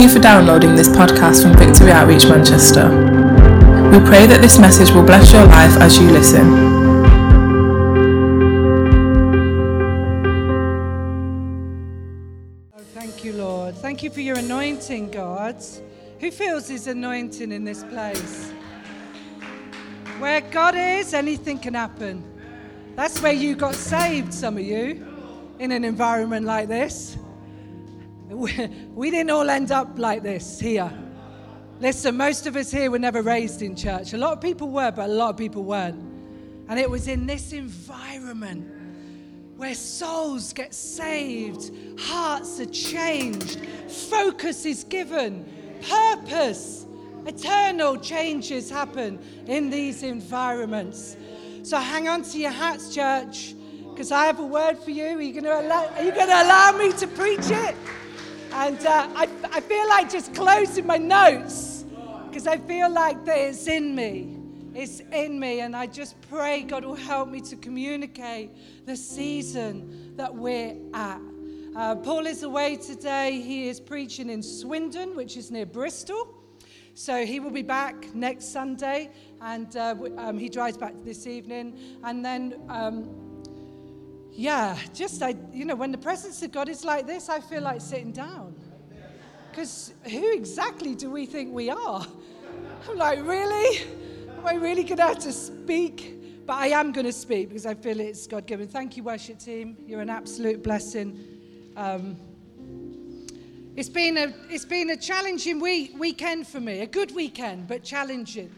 you for downloading this podcast from Victory Outreach Manchester. We pray that this message will bless your life as you listen. Oh, thank you, Lord. Thank you for your anointing, God. Who feels his anointing in this place? Where God is, anything can happen. That's where you got saved, some of you, in an environment like this. We didn't all end up like this here. Listen, most of us here were never raised in church. A lot of people were, but a lot of people weren't. And it was in this environment where souls get saved, hearts are changed, focus is given, purpose, eternal changes happen in these environments. So hang on to your hats, church, because I have a word for you. Are you going to allow, me to preach it? And uh, I, I feel like just closing my notes because I feel like that it's in me. It's in me. And I just pray God will help me to communicate the season that we're at. Uh, Paul is away today. He is preaching in Swindon, which is near Bristol. So he will be back next Sunday, and uh, um, he drives back this evening. And then um, yeah, just I, you know, when the presence of God is like this, I feel like sitting down. Because who exactly do we think we are? I'm like, really? Am I really going to have to speak? But I am going to speak because I feel it's God given. Thank you, worship team. You're an absolute blessing. Um, it's been a it's been a challenging week weekend for me. A good weekend, but challenging.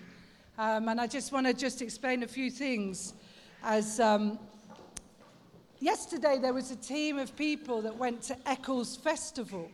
Um, and I just want to just explain a few things as um, yesterday there was a team of people that went to Eccles Festival.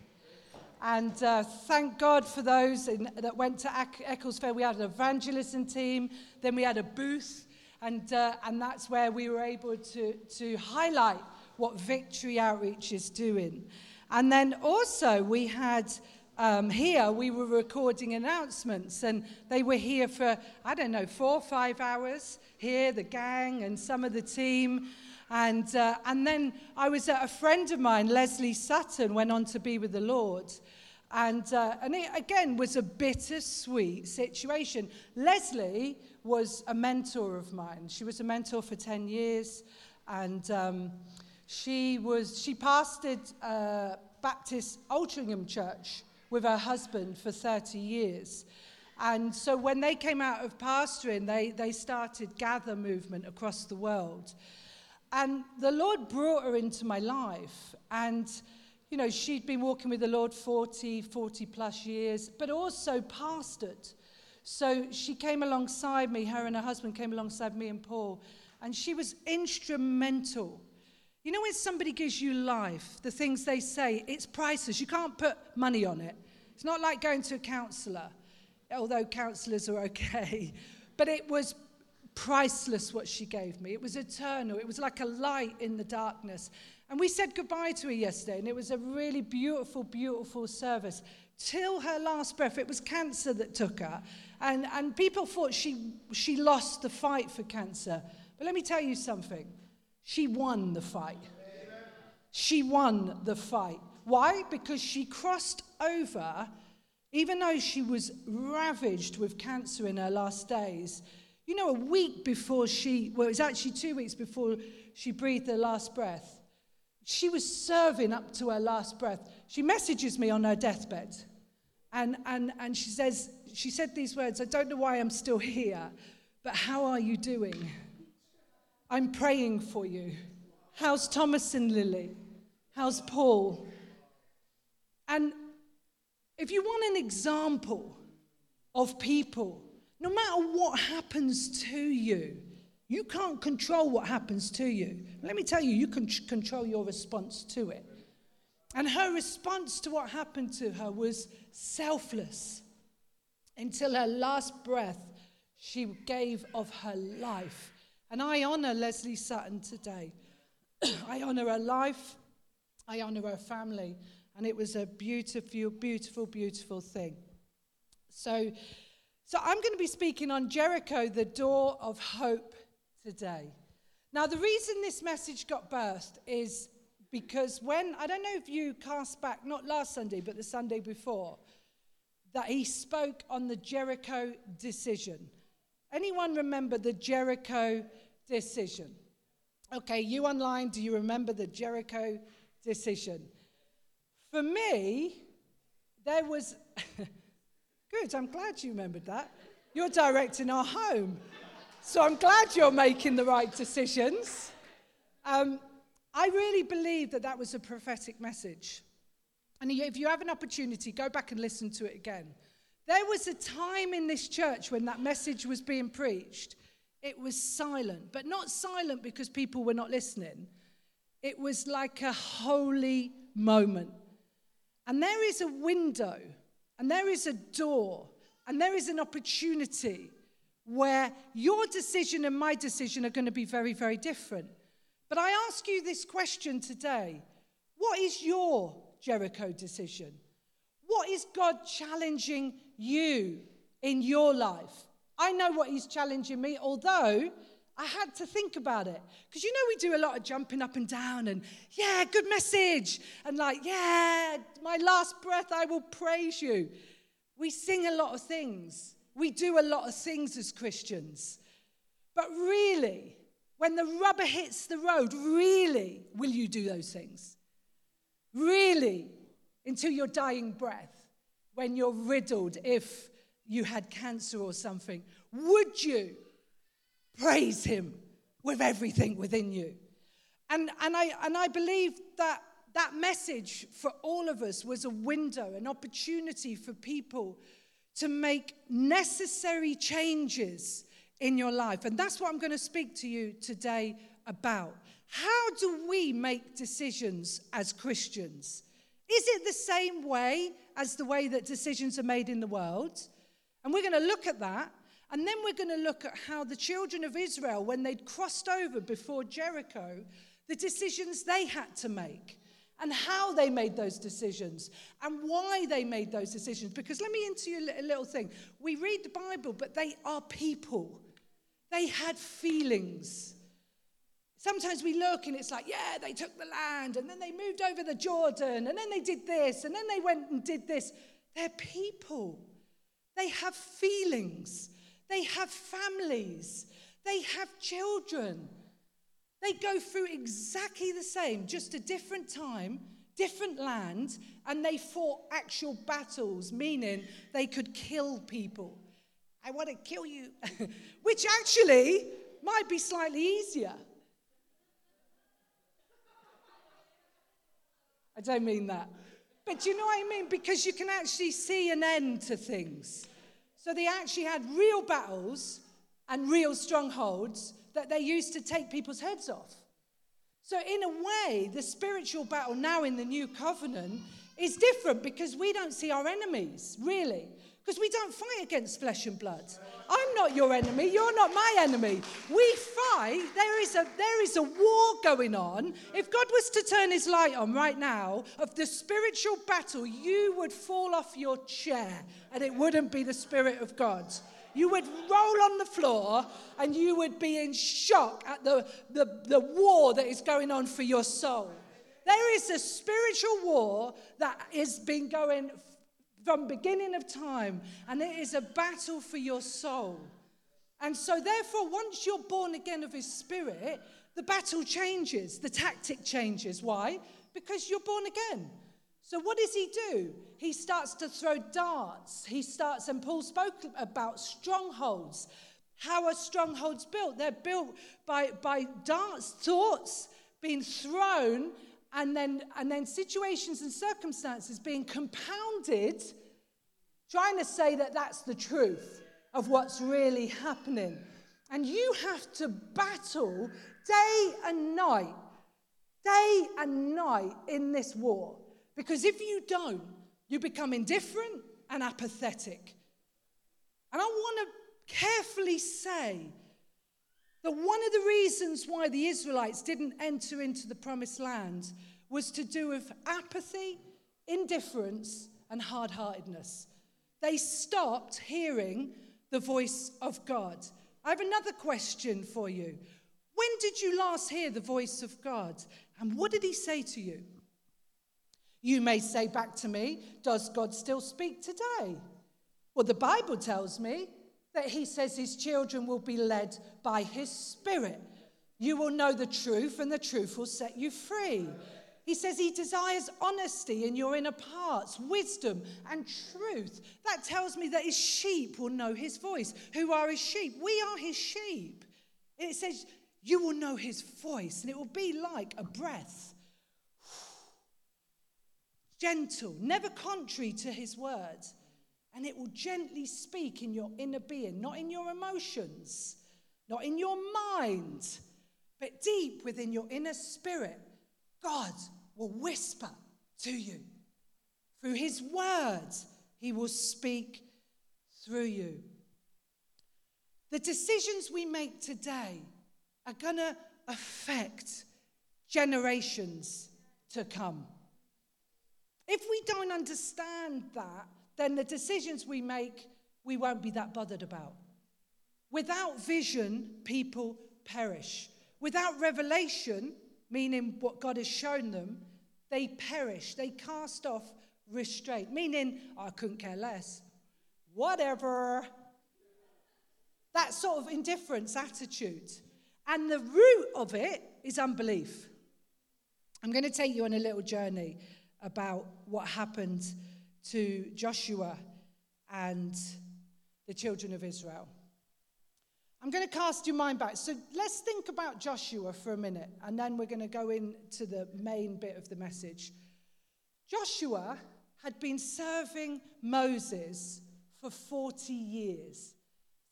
And uh, thank God for those in, that went to Eccles Fair. We had an evangelism team, then we had a booth, and, uh, and that's where we were able to, to highlight what Victory Outreach is doing. And then also we had um, here, we were recording announcements, and they were here for, I don't know, four or five hours here, the gang and some of the team. And, uh, and then I was at a friend of mine, Leslie Sutton, went on to be with the Lord. And, uh, and it, again, was a bittersweet situation. Leslie was a mentor of mine. She was a mentor for 10 years. And um, she, was, she pastored uh, Baptist Altrincham Church with her husband for 30 years. And so when they came out of pastoring, they, they started Gather movement across the world. And the Lord brought her into my life. And, you know, she'd been walking with the Lord 40, 40 plus years, but also pastored. So she came alongside me, her and her husband came alongside me and Paul, and she was instrumental. You know, when somebody gives you life, the things they say, it's priceless. You can't put money on it. It's not like going to a counselor, although counselors are okay. But it was priceless what she gave me. It was eternal. It was like a light in the darkness. And we said goodbye to her yesterday, and it was a really beautiful, beautiful service. Till her last breath, it was cancer that took her. And, and people thought she, she lost the fight for cancer. But let me tell you something she won the fight. She won the fight. Why? Because she crossed over, even though she was ravaged with cancer in her last days, you know, a week before she, well, it was actually two weeks before she breathed her last breath, she was serving up to her last breath. She messages me on her deathbed. And, and, and she says, she said these words, I don't know why I'm still here, but how are you doing? I'm praying for you. How's Thomas and Lily? How's Paul? And if you want an example of people no matter what happens to you, you can't control what happens to you. Let me tell you, you can control your response to it. And her response to what happened to her was selfless. Until her last breath, she gave of her life. And I honor Leslie Sutton today. I honor her life, I honor her family. And it was a beautiful, beautiful, beautiful thing. So, so I'm going to be speaking on Jericho, the door of hope today. Now, the reason this message got birthed is because when, I don't know if you cast back, not last Sunday, but the Sunday before, that he spoke on the Jericho decision. Anyone remember the Jericho decision? Okay, you online, do you remember the Jericho decision? For me, there was. Good, I'm glad you remembered that. You're directing our home. So I'm glad you're making the right decisions. Um, I really believe that that was a prophetic message. And if you have an opportunity, go back and listen to it again. There was a time in this church when that message was being preached. It was silent, but not silent because people were not listening. It was like a holy moment. And there is a window, and there is a door, and there is an opportunity where your decision and my decision are going to be very, very different. But I ask you this question today What is your Jericho decision? What is God challenging you in your life? I know what He's challenging me, although I had to think about it. Because you know, we do a lot of jumping up and down and, yeah, good message. And like, yeah, my last breath, I will praise you. We sing a lot of things. We do a lot of things as Christians. But really, when the rubber hits the road, really, will you do those things? Really, until your dying breath, when you're riddled, if you had cancer or something, would you praise Him with everything within you? And, and, I, and I believe that that message for all of us was a window, an opportunity for people to make necessary changes in your life. And that's what I'm going to speak to you today about. How do we make decisions as Christians? Is it the same way as the way that decisions are made in the world? And we're going to look at that. And then we're going to look at how the children of Israel, when they'd crossed over before Jericho, the decisions they had to make and how they made those decisions and why they made those decisions. Because let me into you a little thing. We read the Bible, but they are people, they had feelings. Sometimes we look and it's like, yeah, they took the land and then they moved over the Jordan and then they did this and then they went and did this. They're people. They have feelings. They have families. They have children. They go through exactly the same, just a different time, different land, and they fought actual battles, meaning they could kill people. I want to kill you, which actually might be slightly easier. I don't mean that. But you know what I mean? Because you can actually see an end to things. So they actually had real battles and real strongholds that they used to take people's heads off. So, in a way, the spiritual battle now in the new covenant is different because we don't see our enemies, really. Because we don't fight against flesh and blood. I'm not your enemy, you're not my enemy. We fight, there is a, there is a war going on. If God was to turn his light on right now of the spiritual battle, you would fall off your chair and it wouldn't be the Spirit of God. You would roll on the floor and you would be in shock at the, the, the war that is going on for your soul. There is a spiritual war that has been going from beginning of time, and it is a battle for your soul. And so, therefore, once you're born again of His Spirit, the battle changes, the tactic changes. Why? Because you're born again. So, what does he do? He starts to throw darts. He starts, and Paul spoke about strongholds. How are strongholds built? They're built by, by darts, thoughts being thrown, and then, and then situations and circumstances being compounded, trying to say that that's the truth of what's really happening. And you have to battle day and night, day and night in this war. Because if you don't, you become indifferent and apathetic. And I want to carefully say that one of the reasons why the Israelites didn't enter into the promised land was to do with apathy, indifference, and hard heartedness. They stopped hearing the voice of God. I have another question for you. When did you last hear the voice of God? And what did he say to you? You may say back to me, Does God still speak today? Well, the Bible tells me that he says his children will be led by his spirit. You will know the truth, and the truth will set you free. He says he desires honesty in your inner parts, wisdom and truth. That tells me that his sheep will know his voice. Who are his sheep? We are his sheep. It says you will know his voice, and it will be like a breath. Gentle, never contrary to his words. And it will gently speak in your inner being, not in your emotions, not in your mind, but deep within your inner spirit. God will whisper to you. Through his words, he will speak through you. The decisions we make today are going to affect generations to come. If we don't understand that, then the decisions we make, we won't be that bothered about. Without vision, people perish. Without revelation, meaning what God has shown them, they perish. They cast off restraint, meaning, I couldn't care less. Whatever. That sort of indifference attitude. And the root of it is unbelief. I'm going to take you on a little journey about what happened to Joshua and the children of Israel. I'm going to cast your mind back. So let's think about Joshua for a minute, and then we're going to go into the main bit of the message. Joshua had been serving Moses for 40 years.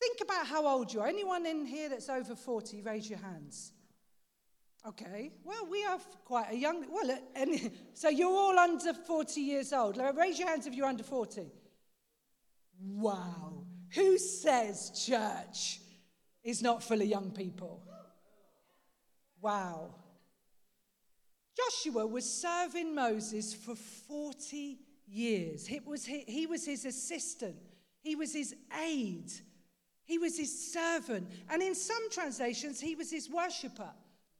Think about how old you are. Anyone in here that's over 40, raise your hands. Okay, well, we have quite a young, well, uh, any, so you're all under 40 years old. Raise your hands if you're under 40. Wow. Who says church is not full of young people? Wow. Joshua was serving Moses for 40 years. He was, he was his assistant, he was his aide. He was his servant. And in some translations, he was his worshiper.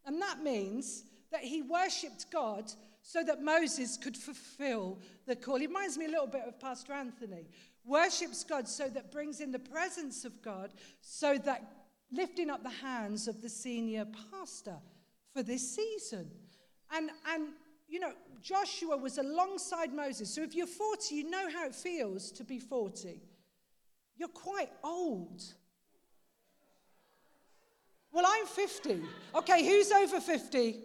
And that means that he worshipped God so that Moses could fulfill the call. It reminds me a little bit of Pastor Anthony. Worships God so that brings in the presence of God, so that lifting up the hands of the senior pastor for this season. And, and you know, Joshua was alongside Moses. So if you're 40, you know how it feels to be 40. You're quite old. Well, I'm 50. Okay, who's over 50?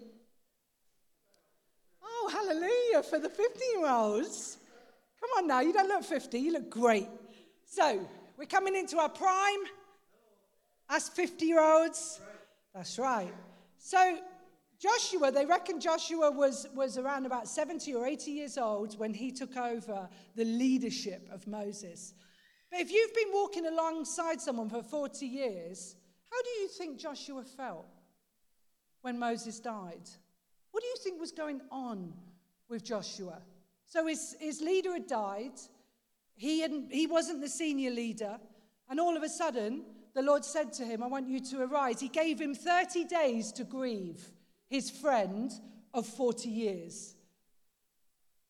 Oh, hallelujah for the 50 year olds. Come on now, you don't look 50, you look great. So, we're coming into our prime as 50 year olds. That's right. So, Joshua, they reckon Joshua was, was around about 70 or 80 years old when he took over the leadership of Moses. But if you've been walking alongside someone for 40 years, how do you think Joshua felt when Moses died? What do you think was going on with Joshua? So his, his leader had died. He, hadn't, he wasn't the senior leader. And all of a sudden, the Lord said to him, I want you to arise. He gave him 30 days to grieve his friend of 40 years.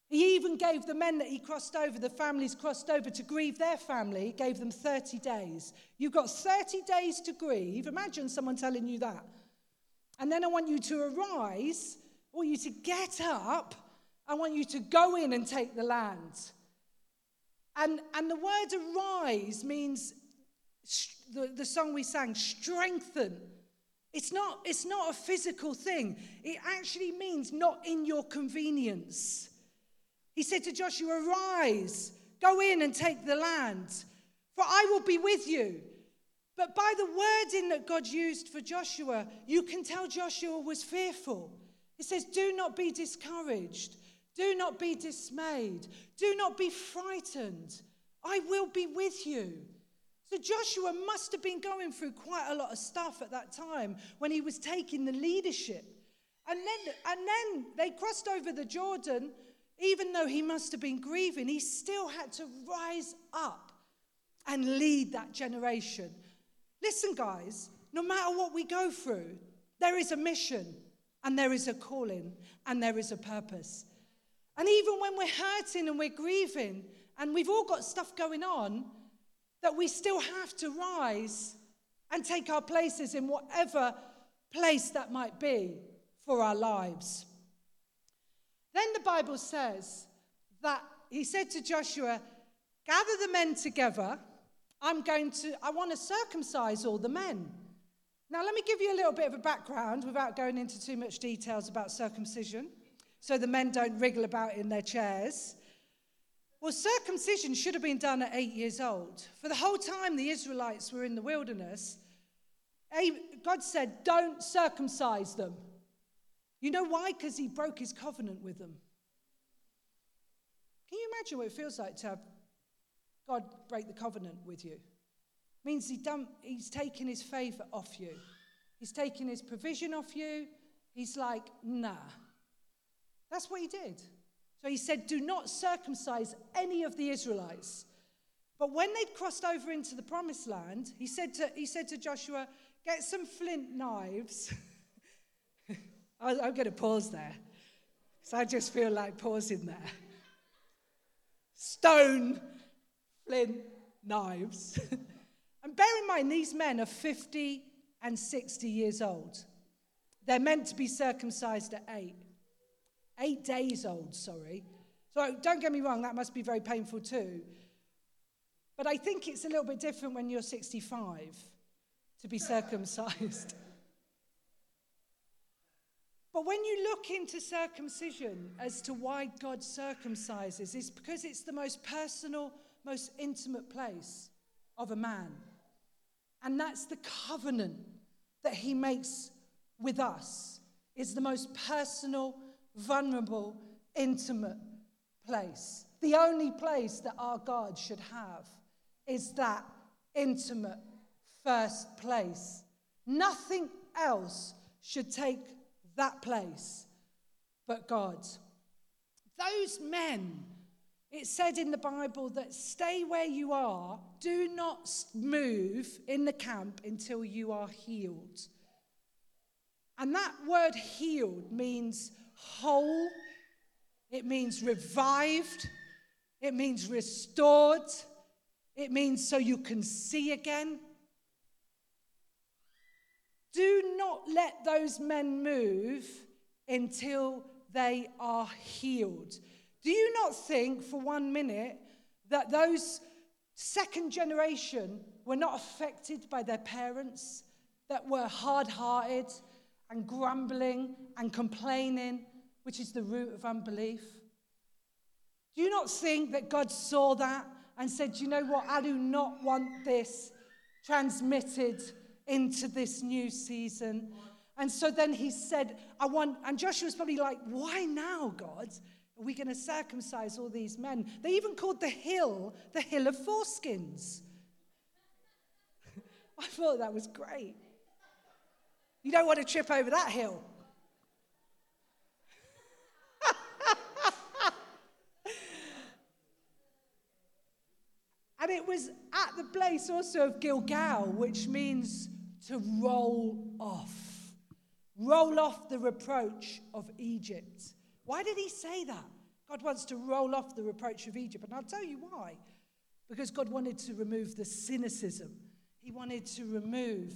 He even gave the men that he crossed over, the families crossed over to grieve their family, gave them 30 days. You've got 30 days to grieve. Imagine someone telling you that. And then I want you to arise, I want you to get up, I want you to go in and take the land. And, and the word arise means the, the song we sang, strengthen. It's not, it's not a physical thing, it actually means not in your convenience. He said to Joshua, Rise, go in and take the land, for I will be with you. But by the wording that God used for Joshua, you can tell Joshua was fearful. He says, Do not be discouraged. Do not be dismayed. Do not be frightened. I will be with you. So Joshua must have been going through quite a lot of stuff at that time when he was taking the leadership. And then, and then they crossed over the Jordan even though he must have been grieving, he still had to rise up and lead that generation. Listen, guys, no matter what we go through, there is a mission. and there is a calling, and there is a purpose. And even when we're hurting and we're grieving, and we've all got stuff going on, that we still have to rise and take our places in whatever place that might be for our lives. Then the Bible says that he said to Joshua, Gather the men together. I'm going to, I want to circumcise all the men. Now, let me give you a little bit of a background without going into too much details about circumcision so the men don't wriggle about in their chairs. Well, circumcision should have been done at eight years old. For the whole time the Israelites were in the wilderness, God said, Don't circumcise them. You know why? Because he broke his covenant with them. Can you imagine what it feels like to have God break the covenant with you? It means he he's taken his favor off you, he's taken his provision off you. He's like, nah. That's what he did. So he said, Do not circumcise any of the Israelites. But when they'd crossed over into the promised land, he said to, he said to Joshua, Get some flint knives. I'm going to pause there. So I just feel like pausing there. Stone, flint, knives. and bear in mind, these men are 50 and 60 years old. They're meant to be circumcised at eight. Eight days old, sorry. So don't get me wrong, that must be very painful too. But I think it's a little bit different when you're 65 to be circumcised. But when you look into circumcision as to why God circumcises, it's because it's the most personal, most intimate place of a man. And that's the covenant that he makes with us. It's the most personal, vulnerable, intimate place. The only place that our God should have is that intimate first place. Nothing else should take that place but God. Those men, it said in the Bible that stay where you are, do not move in the camp until you are healed. And that word healed means whole, it means revived, it means restored, it means so you can see again. Do not let those men move until they are healed. Do you not think for one minute that those second generation were not affected by their parents, that were hard hearted and grumbling and complaining, which is the root of unbelief? Do you not think that God saw that and said, you know what, I do not want this transmitted into this new season. And so then he said, I want, and Joshua's probably like, why now, God? Are we going to circumcise all these men? They even called the hill the hill of foreskins. I thought that was great. You don't want to trip over that hill. and it was at the place also of Gilgal, which means to roll off. Roll off the reproach of Egypt. Why did he say that? God wants to roll off the reproach of Egypt. And I'll tell you why. Because God wanted to remove the cynicism, He wanted to remove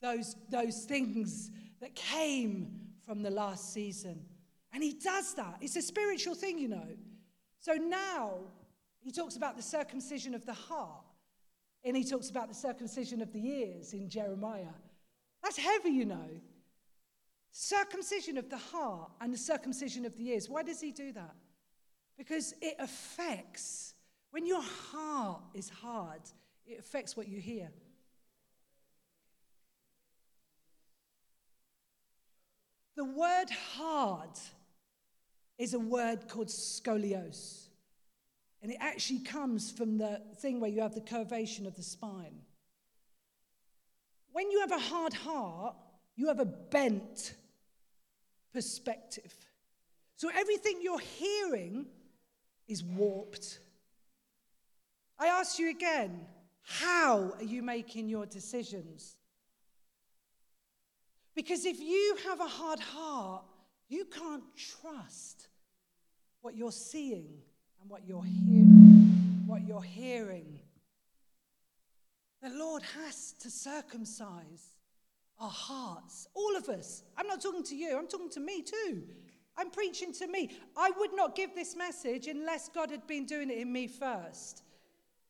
those, those things that came from the last season. And He does that. It's a spiritual thing, you know. So now He talks about the circumcision of the heart. And he talks about the circumcision of the ears in Jeremiah. That's heavy, you know. Circumcision of the heart and the circumcision of the ears. Why does he do that? Because it affects, when your heart is hard, it affects what you hear. The word hard is a word called scolios. And it actually comes from the thing where you have the curvation of the spine. When you have a hard heart, you have a bent perspective. So everything you're hearing is warped. I ask you again how are you making your decisions? Because if you have a hard heart, you can't trust what you're seeing and what you're. What you're hearing. The Lord has to circumcise our hearts, all of us. I'm not talking to you, I'm talking to me too. I'm preaching to me. I would not give this message unless God had been doing it in me first.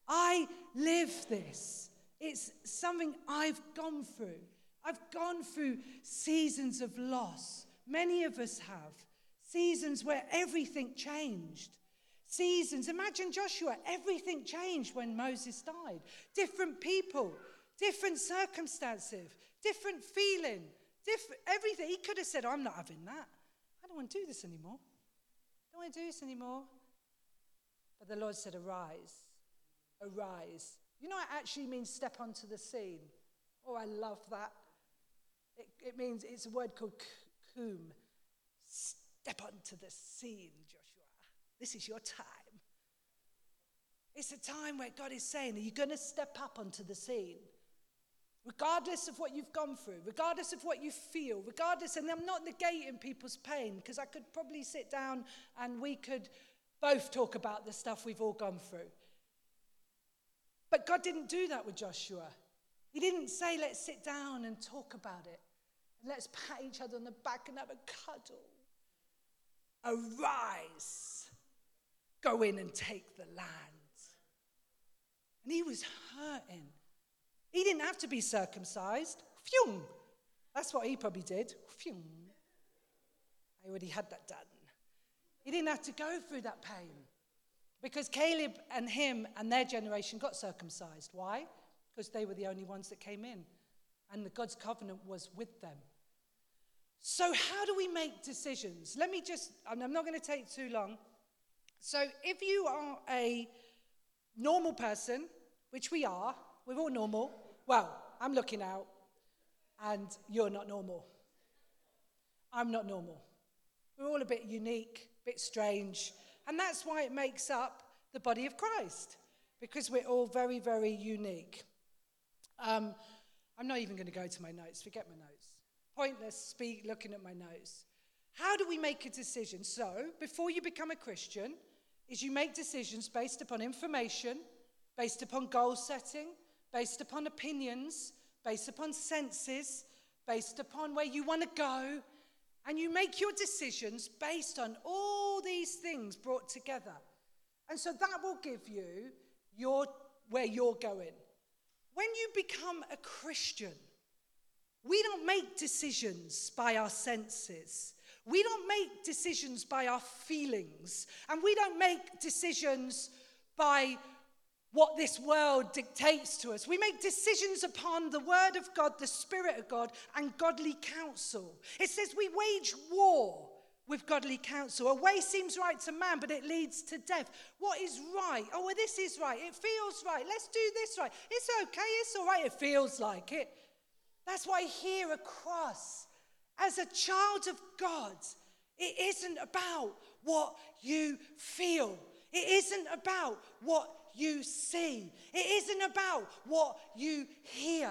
I live this. It's something I've gone through. I've gone through seasons of loss. Many of us have. Seasons where everything changed. Seasons. Imagine Joshua, everything changed when Moses died. Different people, different circumstances, different feeling, different everything. He could have said, I'm not having that. I don't want to do this anymore. I don't want to do this anymore. But the Lord said, Arise, arise. You know, it actually means step onto the scene. Oh, I love that. It, it means it's a word called kum. Step onto the scene. This is your time. It's a time where God is saying, Are you going to step up onto the scene? Regardless of what you've gone through, regardless of what you feel, regardless, and I'm not negating people's pain because I could probably sit down and we could both talk about the stuff we've all gone through. But God didn't do that with Joshua. He didn't say, let's sit down and talk about it. And let's pat each other on the back and have a cuddle. Arise, go in and take the land. And he was hurting. He didn't have to be circumcised. Phew. That's what he probably did. Phew. I already had that done. He didn't have to go through that pain because Caleb and him and their generation got circumcised. Why? Because they were the only ones that came in, and the God's covenant was with them. So, how do we make decisions? Let me just, I'm not going to take too long. So, if you are a normal person, which we are, we're all normal. Well, I'm looking out, and you're not normal. I'm not normal. We're all a bit unique, a bit strange, and that's why it makes up the body of Christ, because we're all very, very unique. Um, I'm not even going to go to my notes, forget my notes. Pointless speak looking at my notes. How do we make a decision? So, before you become a Christian, is you make decisions based upon information, based upon goal setting, based upon opinions, based upon senses, based upon where you want to go, and you make your decisions based on all these things brought together. And so that will give you your, where you're going. When you become a Christian, we don't make decisions by our senses. We don't make decisions by our feelings. And we don't make decisions by what this world dictates to us. We make decisions upon the Word of God, the Spirit of God, and godly counsel. It says we wage war with godly counsel. A way seems right to man, but it leads to death. What is right? Oh, well, this is right. It feels right. Let's do this right. It's okay. It's all right. It feels like it. That's why here across, as a child of God, it isn't about what you feel. It isn't about what you see. It isn't about what you hear.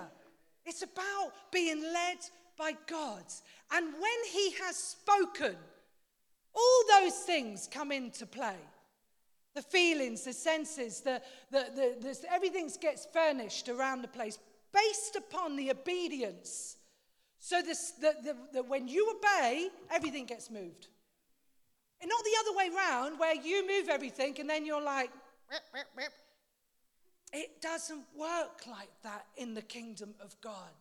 It's about being led by God. And when He has spoken, all those things come into play. The feelings, the senses, the, the, the, the everything gets furnished around the place based upon the obedience. So this, that when you obey, everything gets moved. And not the other way around, where you move everything and then you're like. It doesn't work like that in the kingdom of God.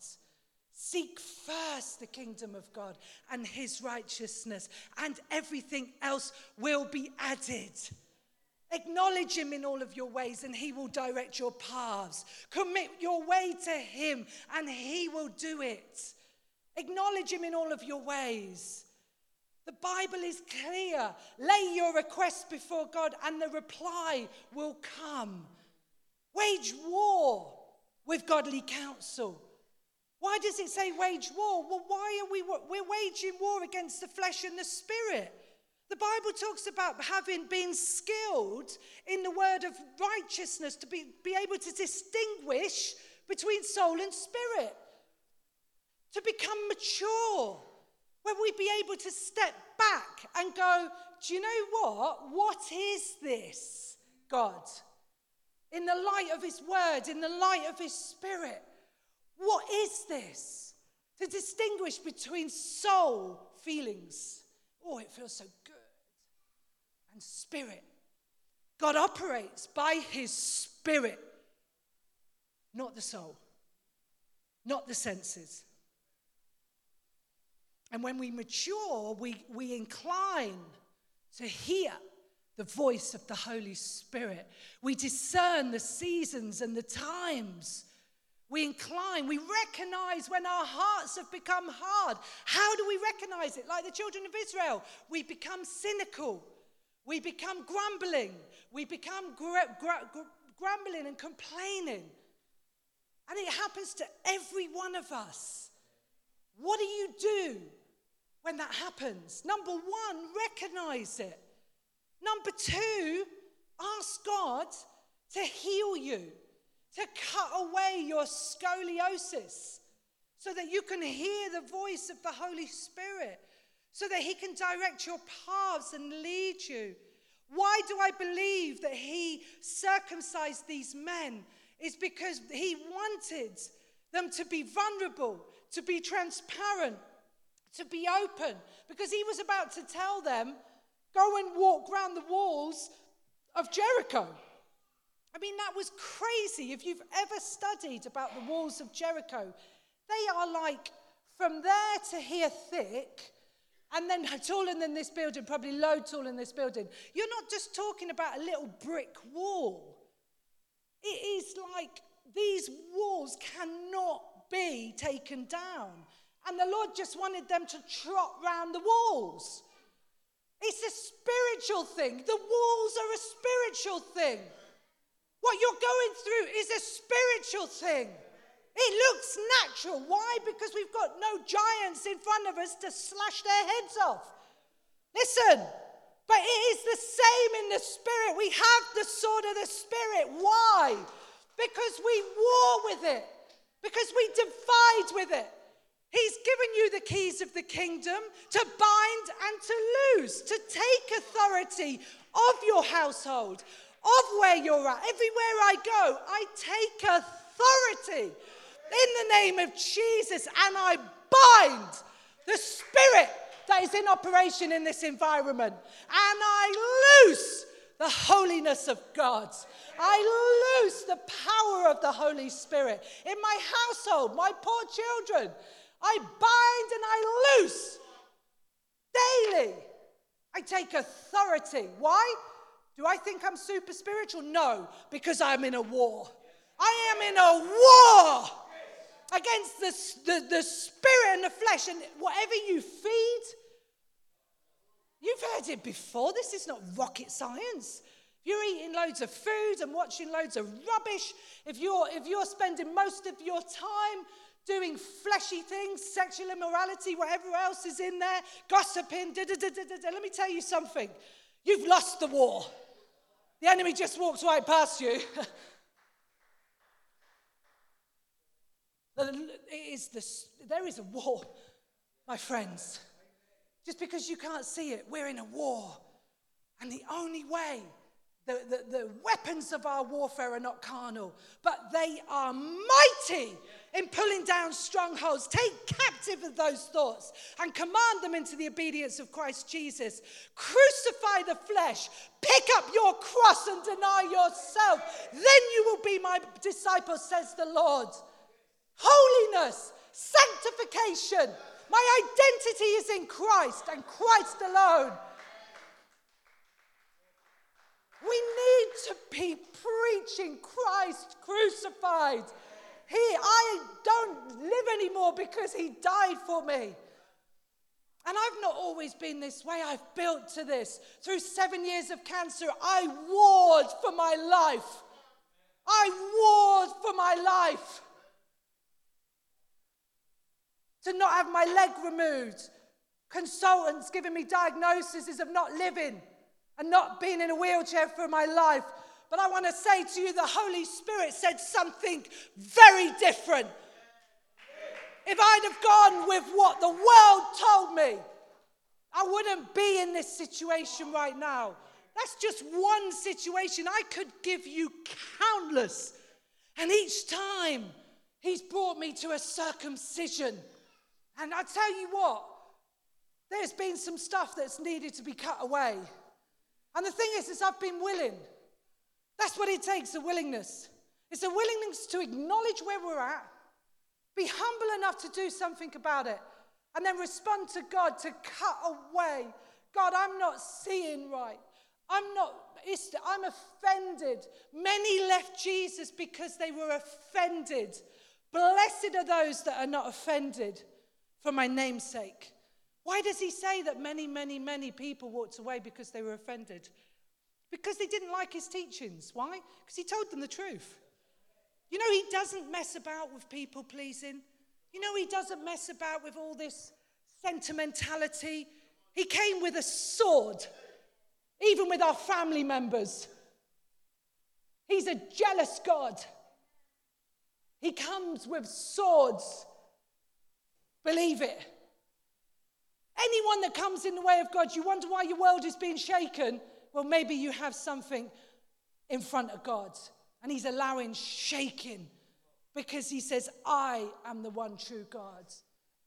Seek first the kingdom of God and his righteousness, and everything else will be added. Acknowledge him in all of your ways, and he will direct your paths. Commit your way to him, and he will do it. Acknowledge him in all of your ways. The Bible is clear. Lay your request before God, and the reply will come. Wage war with godly counsel. Why does it say wage war? Well, why are we we're waging war against the flesh and the spirit? The Bible talks about having been skilled in the word of righteousness to be, be able to distinguish between soul and spirit. To become mature, where we be able to step back and go, do you know what? What is this, God? In the light of His Word, in the light of His Spirit, what is this? To distinguish between soul feelings. Oh, it feels so good. And spirit. God operates by His Spirit, not the soul, not the senses. And when we mature, we, we incline to hear the voice of the Holy Spirit. We discern the seasons and the times. We incline, we recognize when our hearts have become hard. How do we recognize it? Like the children of Israel, we become cynical, we become grumbling, we become gr- gr- gr- grumbling and complaining. And it happens to every one of us. What do you do when that happens. Number one, recognize it. Number two, ask God to heal you, to cut away your scoliosis so that you can hear the voice of the Holy Spirit, so that He can direct your paths and lead you. Why do I believe that He circumcised these men? Is because He wanted them to be vulnerable, to be transparent, to be open because he was about to tell them, go and walk round the walls of Jericho. I mean, that was crazy. If you've ever studied about the walls of Jericho, they are like from there to here thick, and then taller than this building, probably low taller than this building. You're not just talking about a little brick wall. It is like these walls cannot be taken down. And the Lord just wanted them to trot round the walls. It's a spiritual thing. The walls are a spiritual thing. What you're going through is a spiritual thing. It looks natural. Why? Because we've got no giants in front of us to slash their heads off. Listen, but it is the same in the spirit. We have the sword of the spirit. Why? Because we war with it, because we divide with it. He's given you the keys of the kingdom to bind and to loose, to take authority of your household, of where you're at. Everywhere I go, I take authority in the name of Jesus and I bind the spirit that is in operation in this environment and I loose the holiness of God. I loose the power of the Holy Spirit in my household, my poor children. I bind and I loose daily. I take authority. Why? Do I think I'm super spiritual? No, because I'm in a war. I am in a war against the, the, the spirit and the flesh, and whatever you feed, you've heard it before. This is not rocket science. If you're eating loads of food and watching loads of rubbish, if you're, if you're spending most of your time doing fleshy things, sexual immorality, whatever else is in there, gossiping, da da da da da. Let me tell you something. You've lost the war. The enemy just walks right past you. this, there is a war, my friends. Just because you can't see it, we're in a war. And the only way the, the, the, weapons of our warfare are not carnal, but they are mighty in pulling down strongholds. Take captive of those thoughts and command them into the obedience of Christ Jesus. Crucify the flesh, pick up your cross and deny yourself. Then you will be my disciple, says the Lord. Holiness, sanctification. My identity is in Christ and Christ alone. We need to be preaching Christ crucified. He, I don't live anymore because he died for me. And I've not always been this way. I've built to this. Through seven years of cancer, I warred for my life. I warred for my life. To not have my leg removed. Consultants giving me diagnoses of not living and not being in a wheelchair for my life. But I want to say to you, the Holy Spirit said something very different. If I'd have gone with what the world told me, I wouldn't be in this situation right now. That's just one situation. I could give you countless. And each time, He's brought me to a circumcision. And I tell you what, there's been some stuff that's needed to be cut away. And the thing is, is I've been willing. That's what it takes a willingness. It's a willingness to acknowledge where we're at, be humble enough to do something about it, and then respond to God to cut away. God, I'm not seeing right. I'm not, I'm offended. Many left Jesus because they were offended. Blessed are those that are not offended for my name's sake. Why does he say that many, many, many people walked away because they were offended? Because they didn't like his teachings. Why? Because he told them the truth. You know, he doesn't mess about with people pleasing. You know, he doesn't mess about with all this sentimentality. He came with a sword, even with our family members. He's a jealous God. He comes with swords. Believe it. Anyone that comes in the way of God, you wonder why your world is being shaken. Well, maybe you have something in front of God, and He's allowing shaking because He says, I am the one true God.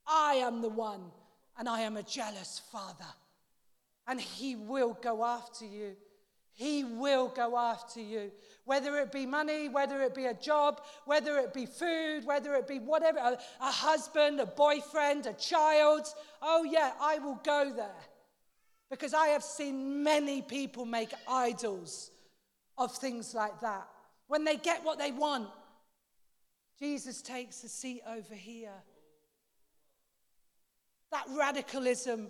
I am the one, and I am a jealous Father. And He will go after you. He will go after you. Whether it be money, whether it be a job, whether it be food, whether it be whatever, a, a, husband, a boyfriend, a child. Oh, yeah, I will go there. Because I have seen many people make idols of things like that. When they get what they want, Jesus takes a seat over here. That radicalism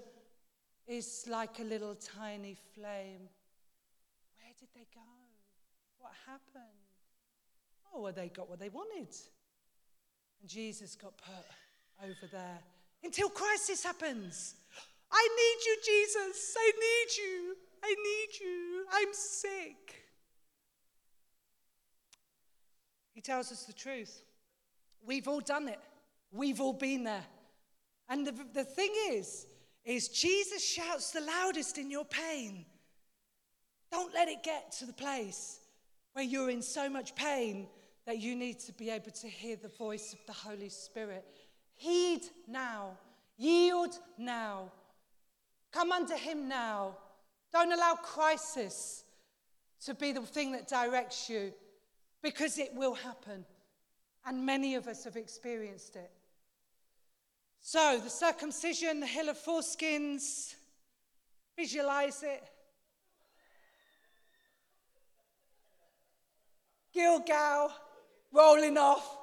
is like a little tiny flame. Where did they go? What happened? Oh, well, they got what they wanted. And Jesus got put over there until crisis happens. I need you, Jesus. I need you. I need you. I'm sick. He tells us the truth. We've all done it. We've all been there. And the, the thing is, is Jesus shouts the loudest in your pain. Don't let it get to the place where you're in so much pain that you need to be able to hear the voice of the Holy Spirit. Heed now, yield now, come under Him now. Don't allow crisis to be the thing that directs you because it will happen. And many of us have experienced it. So, the circumcision, the hill of foreskins, visualize it. Gilgal rolling off.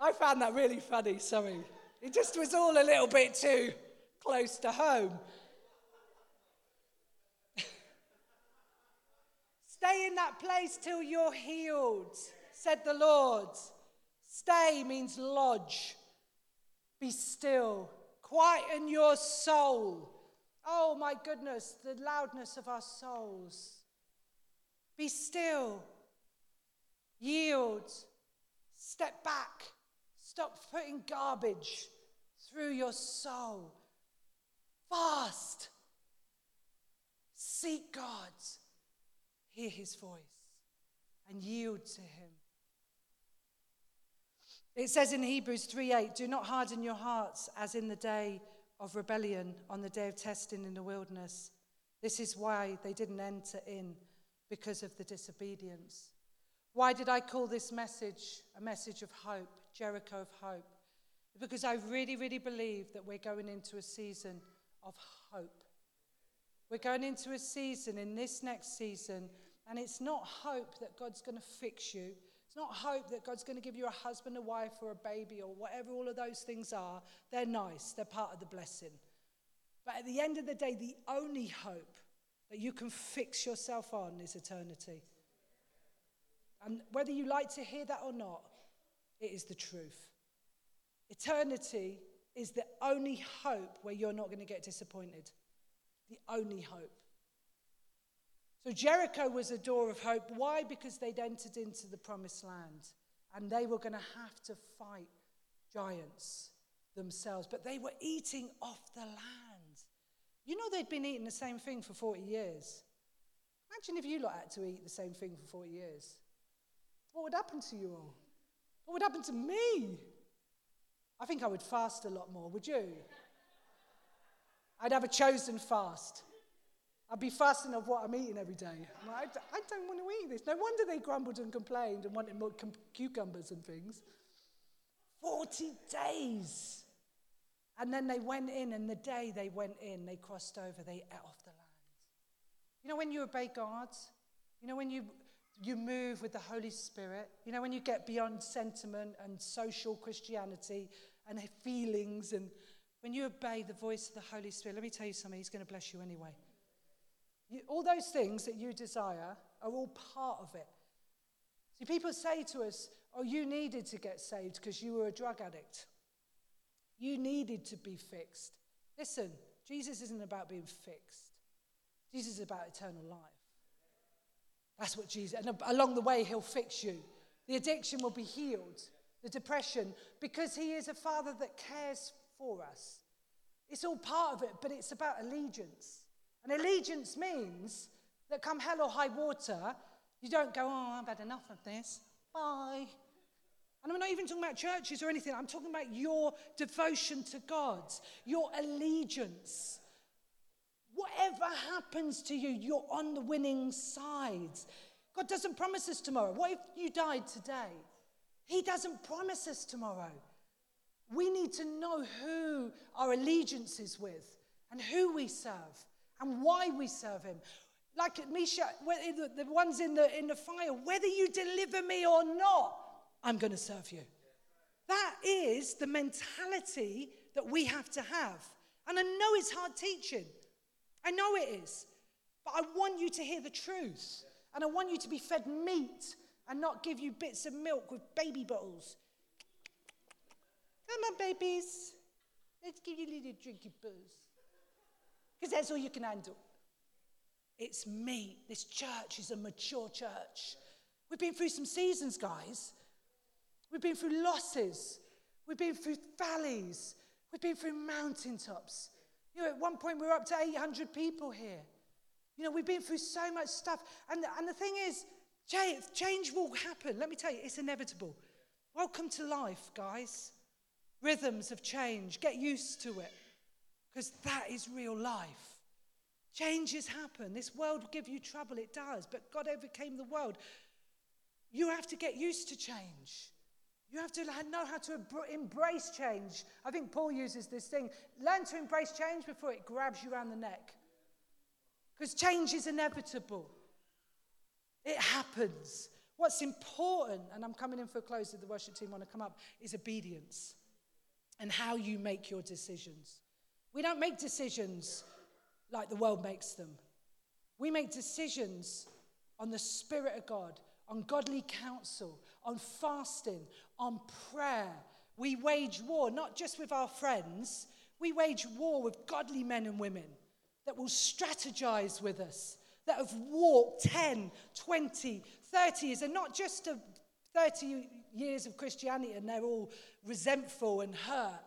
I found that really funny, sorry. It just was all a little bit too close to home. Stay in that place till you're healed, said the Lord. Stay means lodge. Be still. Quieten your soul. Oh my goodness, the loudness of our souls. Be still. Yield. Step back. Stop putting garbage through your soul. Fast. Seek God. Hear his voice and yield to him. It says in Hebrews 3:8, "Do not harden your hearts as in the day of rebellion, on the day of testing in the wilderness. This is why they didn't enter in because of the disobedience. Why did I call this message a message of hope, Jericho of hope? Because I really, really believe that we're going into a season of hope. We're going into a season in this next season, and it's not hope that God's going to fix you. It's not hope that God's going to give you a husband, a wife, or a baby, or whatever all of those things are. They're nice, they're part of the blessing. But at the end of the day, the only hope that you can fix yourself on is eternity. And whether you like to hear that or not, it is the truth. Eternity is the only hope where you're not going to get disappointed. The only hope. So Jericho was a door of hope. Why? Because they'd entered into the promised land and they were going to have to fight giants themselves, but they were eating off the land. You know, they'd been eating the same thing for 40 years. Imagine if you lot had to eat the same thing for 40 years. What would happen to you all? What would happen to me? I think I would fast a lot more, would you? I'd have a chosen fast. I'd be fasting of what I'm eating every day. I don't want to eat this. No wonder they grumbled and complained and wanted more cucumbers and things. 40 days. And then they went in, and the day they went in, they crossed over, they ate off the land. You know, when you obey God, you know, when you, you move with the Holy Spirit, you know, when you get beyond sentiment and social Christianity and feelings, and when you obey the voice of the Holy Spirit, let me tell you something, He's going to bless you anyway. You, all those things that you desire are all part of it. See, people say to us, Oh, you needed to get saved because you were a drug addict. You needed to be fixed. Listen, Jesus isn't about being fixed, Jesus is about eternal life. That's what Jesus, and along the way, he'll fix you. The addiction will be healed, the depression, because he is a father that cares for us. It's all part of it, but it's about allegiance. And allegiance means that come hell or high water, you don't go, oh, I've had enough of this. Bye. And I'm not even talking about churches or anything. I'm talking about your devotion to God, your allegiance. Whatever happens to you, you're on the winning side. God doesn't promise us tomorrow. What if you died today? He doesn't promise us tomorrow. We need to know who our allegiance is with and who we serve and why we serve him. Like Meshach, the ones in the, in the fire, whether you deliver me or not, I'm going to serve you. That is the mentality that we have to have. And I know it's hard teaching. I know it is. But I want you to hear the truth. And I want you to be fed meat and not give you bits of milk with baby bottles. Come on, babies. Let's give you a little drinky booze. Because that's all you can handle. It's me. This church is a mature church. We've been through some seasons, guys. We've been through losses. We've been through valleys. We've been through mountaintops. You know, at one point we were up to 800 people here. You know, we've been through so much stuff. And, and the thing is, change will happen. Let me tell you, it's inevitable. Welcome to life, guys. Rhythms of change. Get used to it. Because that is real life. Changes happen. This world will give you trouble. It does. But God overcame the world. You have to get used to change. You have to know how to embrace change. I think Paul uses this thing learn to embrace change before it grabs you around the neck. Because change is inevitable, it happens. What's important, and I'm coming in for a close if the worship team want to come up, is obedience and how you make your decisions. We don't make decisions like the world makes them. We make decisions on the Spirit of God, on godly counsel, on fasting, on prayer. We wage war not just with our friends, we wage war with godly men and women that will strategize with us, that have walked 10, 20, 30 years, and not just a 30 years of Christianity and they're all resentful and hurt,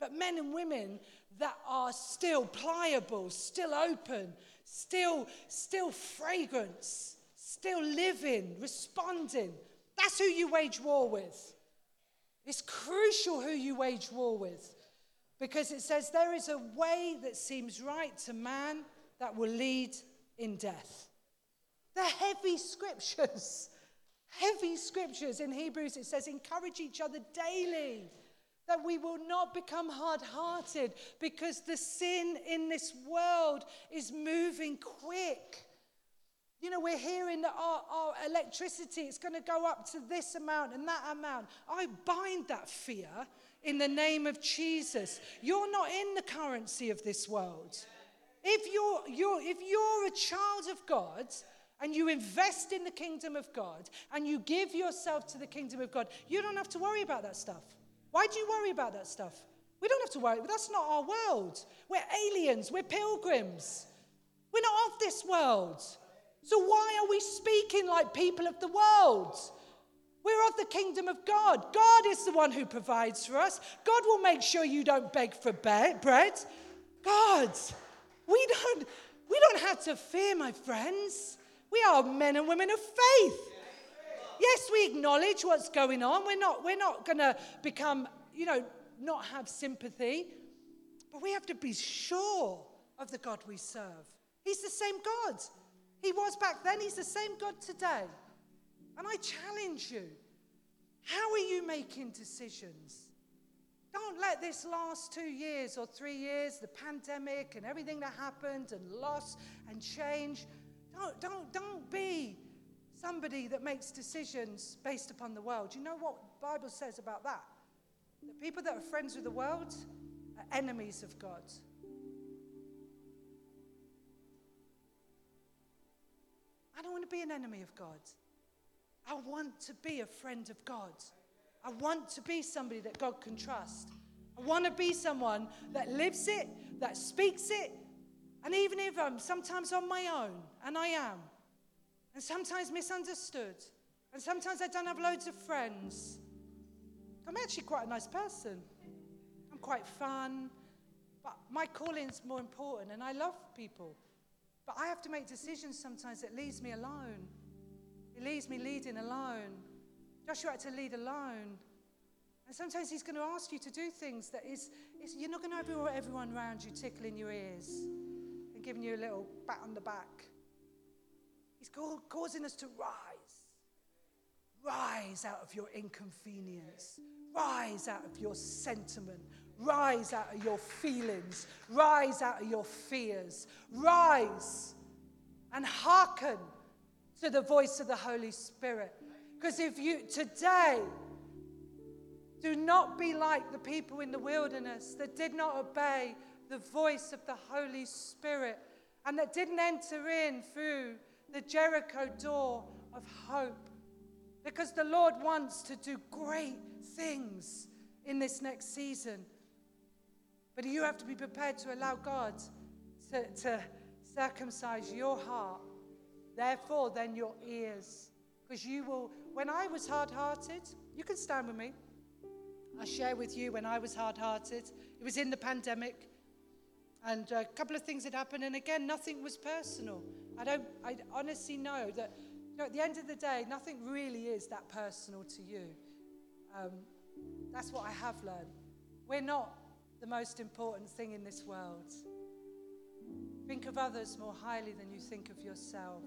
but men and women that are still pliable, still open, still, still fragrance, still living, responding. That's who you wage war with. It's crucial who you wage war with because it says there is a way that seems right to man that will lead in death. They're heavy scriptures. Heavy scriptures. In Hebrews, it says, encourage each other daily that we will not become hard hearted because the sin in this world is moving quick. You know, we're hearing that our, our electricity is going to go up to this amount and that amount. I bind that fear in the name of Jesus. You're not in the currency of this world. If you're, you're, if you're a child of God, and you invest in the kingdom of God and you give yourself to the kingdom of God, you don't have to worry about that stuff. Why do you worry about that stuff? We don't have to worry. That's not our world. We're aliens. We're pilgrims. We're not of this world. So why are we speaking like people of the world? We're of the kingdom of God. God is the one who provides for us. God will make sure you don't beg for bread. God, we don't, we don't have to fear, my friends. We are men and women of faith. Yes, we acknowledge what's going on. We're not, we're not going to become, you know, not have sympathy. But we have to be sure of the God we serve. He's the same God. He was back then, He's the same God today. And I challenge you how are you making decisions? Don't let this last two years or three years, the pandemic and everything that happened and loss and change, don't, don't, don't be somebody that makes decisions based upon the world. You know what the Bible says about that? The people that are friends with the world are enemies of God. Don't want to be an enemy of God. I want to be a friend of God. I want to be somebody that God can trust. I want to be someone that lives it, that speaks it, and even if I'm sometimes on my own, and I am, and sometimes misunderstood, and sometimes I don't have loads of friends, I'm actually quite a nice person. I'm quite fun, but my calling's more important, and I love people. But I have to make decisions sometimes that leaves me alone. It leaves me leading alone. Joshua had to lead alone. And sometimes he's going to ask you to do things that is, is you're not going to have everyone around you tickling your ears and giving you a little pat on the back. He's causing us to rise. Rise out of your inconvenience. Rise out of your sentiment. Rise out of your feelings. Rise out of your fears. Rise and hearken to the voice of the Holy Spirit. Because if you today do not be like the people in the wilderness that did not obey the voice of the Holy Spirit and that didn't enter in through the Jericho door of hope. Because the Lord wants to do great things in this next season. But you have to be prepared to allow God to, to circumcise your heart Therefore, then your ears. Because you will, when I was hard hearted, you can stand with me. I share with you when I was hard hearted. It was in the pandemic. And a couple of things had happened. And again, nothing was personal. I don't, I honestly know that you know, at the end of the day, nothing really is that personal to you. Um, that's what I have learned. We're not the most important thing in this world. Think of others more highly than you think of yourself.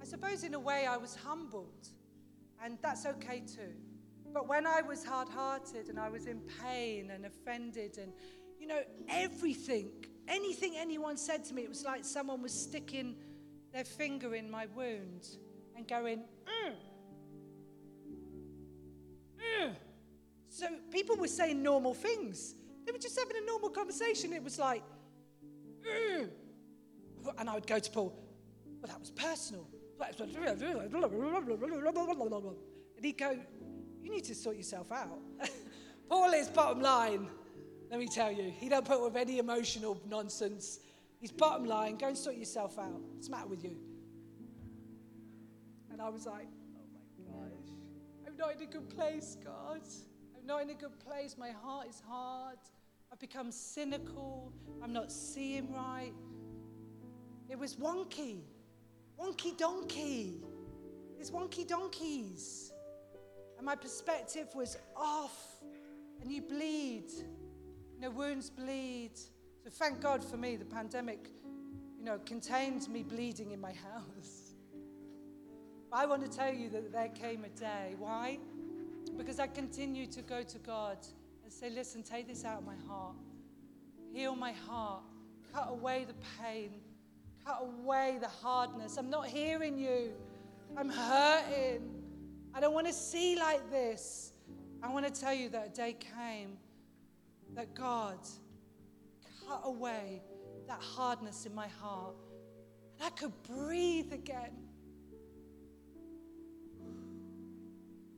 I suppose in a way I was humbled, and that's okay too. But when I was hard hearted and I was in pain and offended, and you know, everything, anything anyone said to me, it was like someone was sticking their finger in my wound and going, mm. Mm. So people were saying normal things. They were just having a normal conversation. It was like, mm. and I would go to Paul, well, that was personal. And he'd go, You need to sort yourself out. Paul is bottom line. Let me tell you, he don't put up with any emotional nonsense. He's bottom line. Go and sort yourself out. What's the matter with you? And I was like, Oh my gosh, I'm not in a good place, God. I'm not in a good place. My heart is hard. I've become cynical. I'm not seeing right. It was wonky. Wonky donkey. It's wonky donkeys. And my perspective was off. And you bleed. You know, wounds bleed. So thank God for me, the pandemic, you know, contained me bleeding in my house. I want to tell you that there came a day. Why? Because I continued to go to God and say, listen, take this out of my heart. Heal my heart. Cut away the pain cut away the hardness. I'm not hearing you. I'm hurting. I don't want to see like this. I want to tell you that a day came that God cut away that hardness in my heart. And I could breathe again.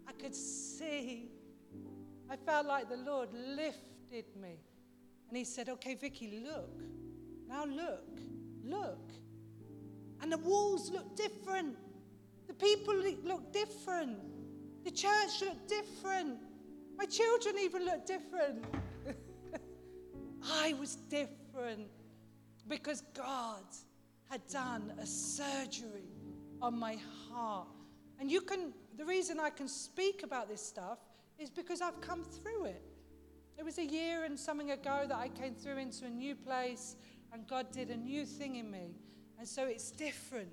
I could see. I felt like the Lord lifted me. And He said, Okay, Vicky, look. Now look. Look. And the walls look different. The people look different. The church looked different. My children even looked different. I was different because God had done a surgery on my heart. And you can, the reason I can speak about this stuff is because I've come through it. It was a year and something ago that I came through into a new place and God did a new thing in me. And so it's different.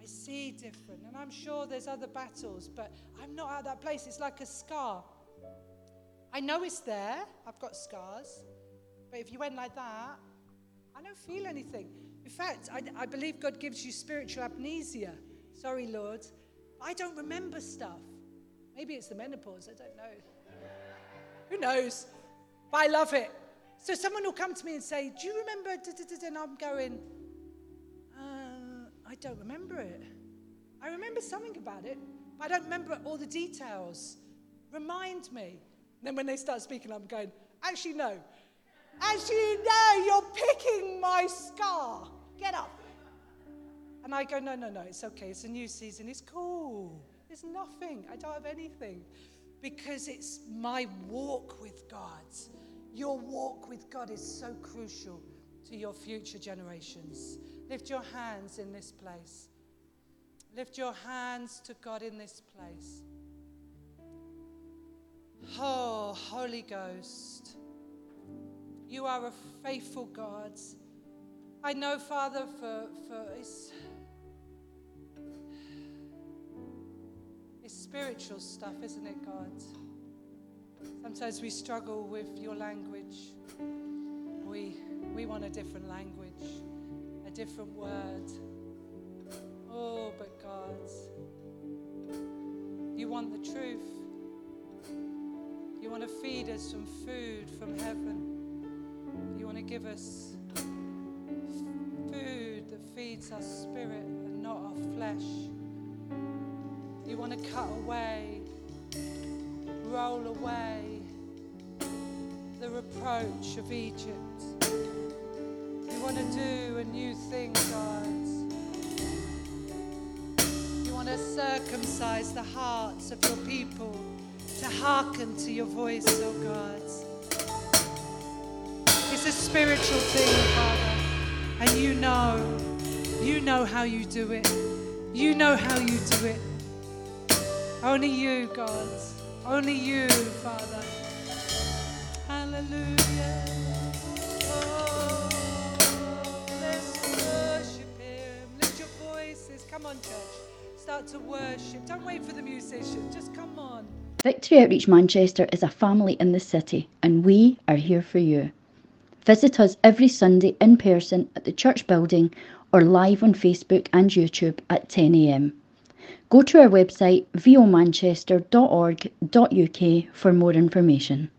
I see different. And I'm sure there's other battles, but I'm not at that place. It's like a scar. I know it's there. I've got scars. But if you went like that, I don't feel anything. In fact, I, I believe God gives you spiritual amnesia. Sorry, Lord. I don't remember stuff. Maybe it's the menopause. I don't know. Who knows? But I love it. So someone will come to me and say, Do you remember? And I'm going, uh, I don't remember it. I remember something about it, but I don't remember all the details. Remind me. And then when they start speaking, I'm going, Actually, no. Actually, no, you're picking my scar. Get up. And I go, No, no, no, it's okay. It's a new season. It's cool. Nothing. I don't have anything because it's my walk with God. Your walk with God is so crucial to your future generations. Lift your hands in this place. Lift your hands to God in this place. Oh, Holy Ghost, you are a faithful God. I know, Father, for, for it's, it's spiritual stuff, isn't it, God? Sometimes we struggle with your language. We, we want a different language, a different word. Oh, but God, you want the truth. You want to feed us some food from heaven. You want to give us food that feeds our spirit and not our flesh. You want to cut away, roll away the reproach of Egypt. You want to do a new thing, God. You want to circumcise the hearts of your people to hearken to your voice, oh God. It's a spiritual thing, Father. And you know, you know how you do it. You know how you do it. Only you, God. Only you, Father. Hallelujah. Oh, let's worship Him. Lift your voices. Come on, church. Start to worship. Don't wait for the musician. Just come on. Victory Outreach Manchester is a family in the city, and we are here for you. Visit us every Sunday in person at the church building or live on Facebook and YouTube at 10am. Go to our website vomanchester.org.uk for more information.